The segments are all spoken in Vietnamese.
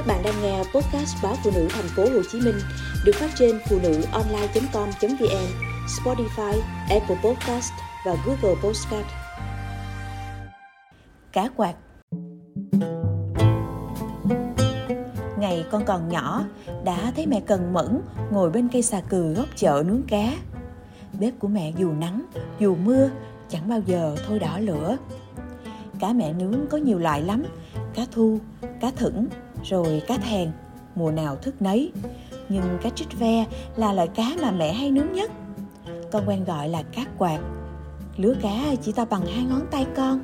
Các bạn đang nghe podcast báo phụ nữ thành phố Hồ Chí Minh được phát trên phụ nữ online.com.vn, Spotify, Apple Podcast và Google Podcast. Cá quạt Ngày con còn nhỏ, đã thấy mẹ cần mẫn ngồi bên cây xà cừ góc chợ nướng cá. Bếp của mẹ dù nắng, dù mưa, chẳng bao giờ thôi đỏ lửa. Cá mẹ nướng có nhiều loại lắm, cá thu, cá thửng, rồi cá thèn, mùa nào thức nấy. Nhưng cá trích ve là loại cá mà mẹ hay nướng nhất. Con quen gọi là cá quạt. Lứa cá chỉ to bằng hai ngón tay con.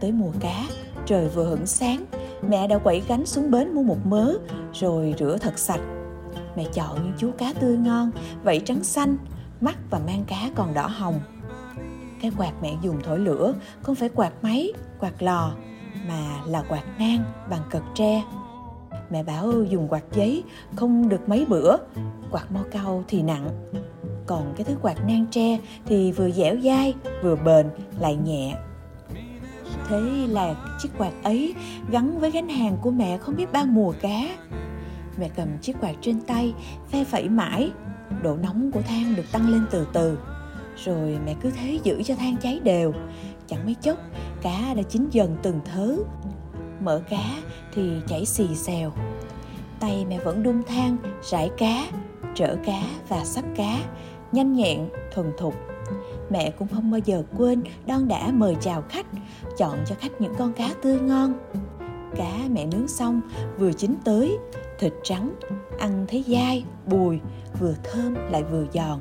Tới mùa cá, trời vừa hửng sáng, mẹ đã quẩy gánh xuống bến mua một mớ, rồi rửa thật sạch. Mẹ chọn những chú cá tươi ngon, vảy trắng xanh, mắt và mang cá còn đỏ hồng. Cái quạt mẹ dùng thổi lửa không phải quạt máy, quạt lò, mà là quạt nang bằng cật tre. Mẹ bảo dùng quạt giấy không được mấy bữa, quạt mo cau thì nặng. Còn cái thứ quạt nang tre thì vừa dẻo dai, vừa bền, lại nhẹ. Thế là chiếc quạt ấy gắn với gánh hàng của mẹ không biết bao mùa cá. Mẹ cầm chiếc quạt trên tay, phe phẩy mãi. Độ nóng của than được tăng lên từ từ. Rồi mẹ cứ thế giữ cho than cháy đều. Chẳng mấy chốc, cá đã chín dần từng thớ. Mở cá thì chảy xì xèo. Tay mẹ vẫn đun than, rải cá, trở cá và sắp cá, nhanh nhẹn, thuần thục. Mẹ cũng không bao giờ quên đon đã mời chào khách, chọn cho khách những con cá tươi ngon. Cá mẹ nướng xong vừa chín tới, thịt trắng, ăn thấy dai, bùi, vừa thơm lại vừa giòn.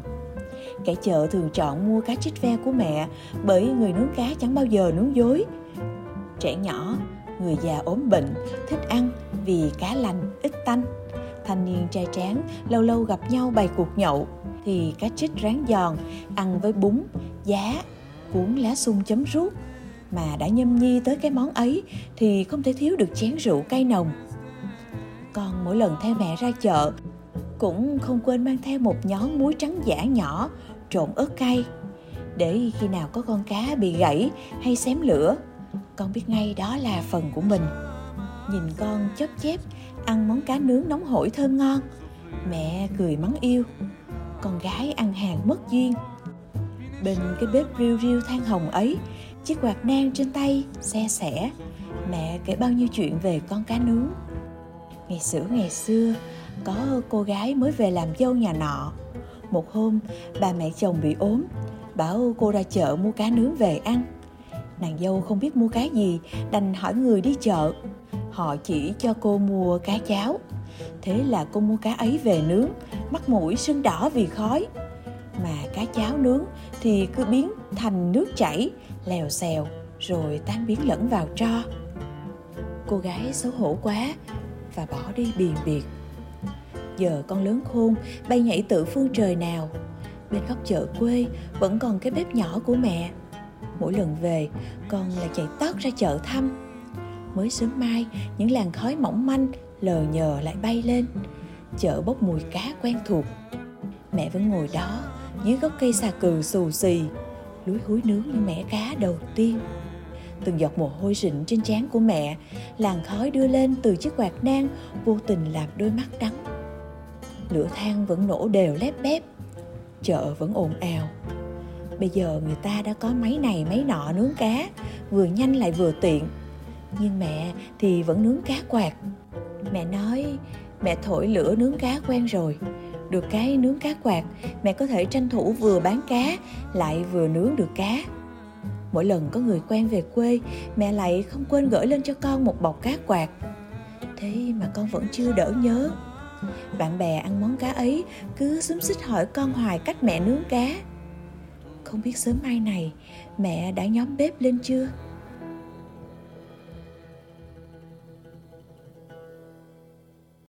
Kẻ chợ thường chọn mua cá trích ve của mẹ bởi người nướng cá chẳng bao giờ nướng dối. Trẻ nhỏ, người già ốm bệnh, thích ăn vì cá lành, ít tanh. Thanh niên trai tráng lâu lâu gặp nhau bày cuộc nhậu thì cá trích rán giòn, ăn với bún, giá, cuốn lá sung chấm ruốc. Mà đã nhâm nhi tới cái món ấy thì không thể thiếu được chén rượu cay nồng. Con mỗi lần theo mẹ ra chợ cũng không quên mang theo một nhón muối trắng giả nhỏ trộn ớt cay. Để khi nào có con cá bị gãy hay xém lửa, con biết ngay đó là phần của mình. Nhìn con chớp chép ăn món cá nướng nóng hổi thơm ngon. Mẹ cười mắng yêu. Con gái ăn hàng mất duyên. Bên cái bếp riu riu than hồng ấy, chiếc quạt nang trên tay xe sẻ mẹ kể bao nhiêu chuyện về con cá nướng. Ngày xưa ngày xưa, có cô gái mới về làm dâu nhà nọ một hôm bà mẹ chồng bị ốm, bảo cô ra chợ mua cá nướng về ăn. Nàng dâu không biết mua cá gì, đành hỏi người đi chợ. Họ chỉ cho cô mua cá cháo. Thế là cô mua cá ấy về nướng, mắt mũi sưng đỏ vì khói. Mà cá cháo nướng thì cứ biến thành nước chảy, lèo xèo, rồi tan biến lẫn vào tro. Cô gái xấu hổ quá và bỏ đi biền biệt giờ con lớn khôn, bay nhảy tự phương trời nào. Bên góc chợ quê vẫn còn cái bếp nhỏ của mẹ. Mỗi lần về, con lại chạy tót ra chợ thăm. Mới sớm mai, những làn khói mỏng manh lờ nhờ lại bay lên. Chợ bốc mùi cá quen thuộc. Mẹ vẫn ngồi đó, dưới gốc cây xà cừ xù xì, lúi húi nướng như mẻ cá đầu tiên. Từng giọt mồ hôi rịn trên trán của mẹ, làn khói đưa lên từ chiếc quạt nang vô tình làm đôi mắt đắng lửa than vẫn nổ đều lép bép. Chợ vẫn ồn ào. Bây giờ người ta đã có máy này, máy nọ nướng cá, vừa nhanh lại vừa tiện. Nhưng mẹ thì vẫn nướng cá quạt. Mẹ nói, mẹ thổi lửa nướng cá quen rồi. Được cái nướng cá quạt, mẹ có thể tranh thủ vừa bán cá, lại vừa nướng được cá. Mỗi lần có người quen về quê, mẹ lại không quên gửi lên cho con một bọc cá quạt. Thế mà con vẫn chưa đỡ nhớ bạn bè ăn món cá ấy, cứ xúm xích hỏi con hoài cách mẹ nướng cá. Không biết sớm mai này, mẹ đã nhóm bếp lên chưa?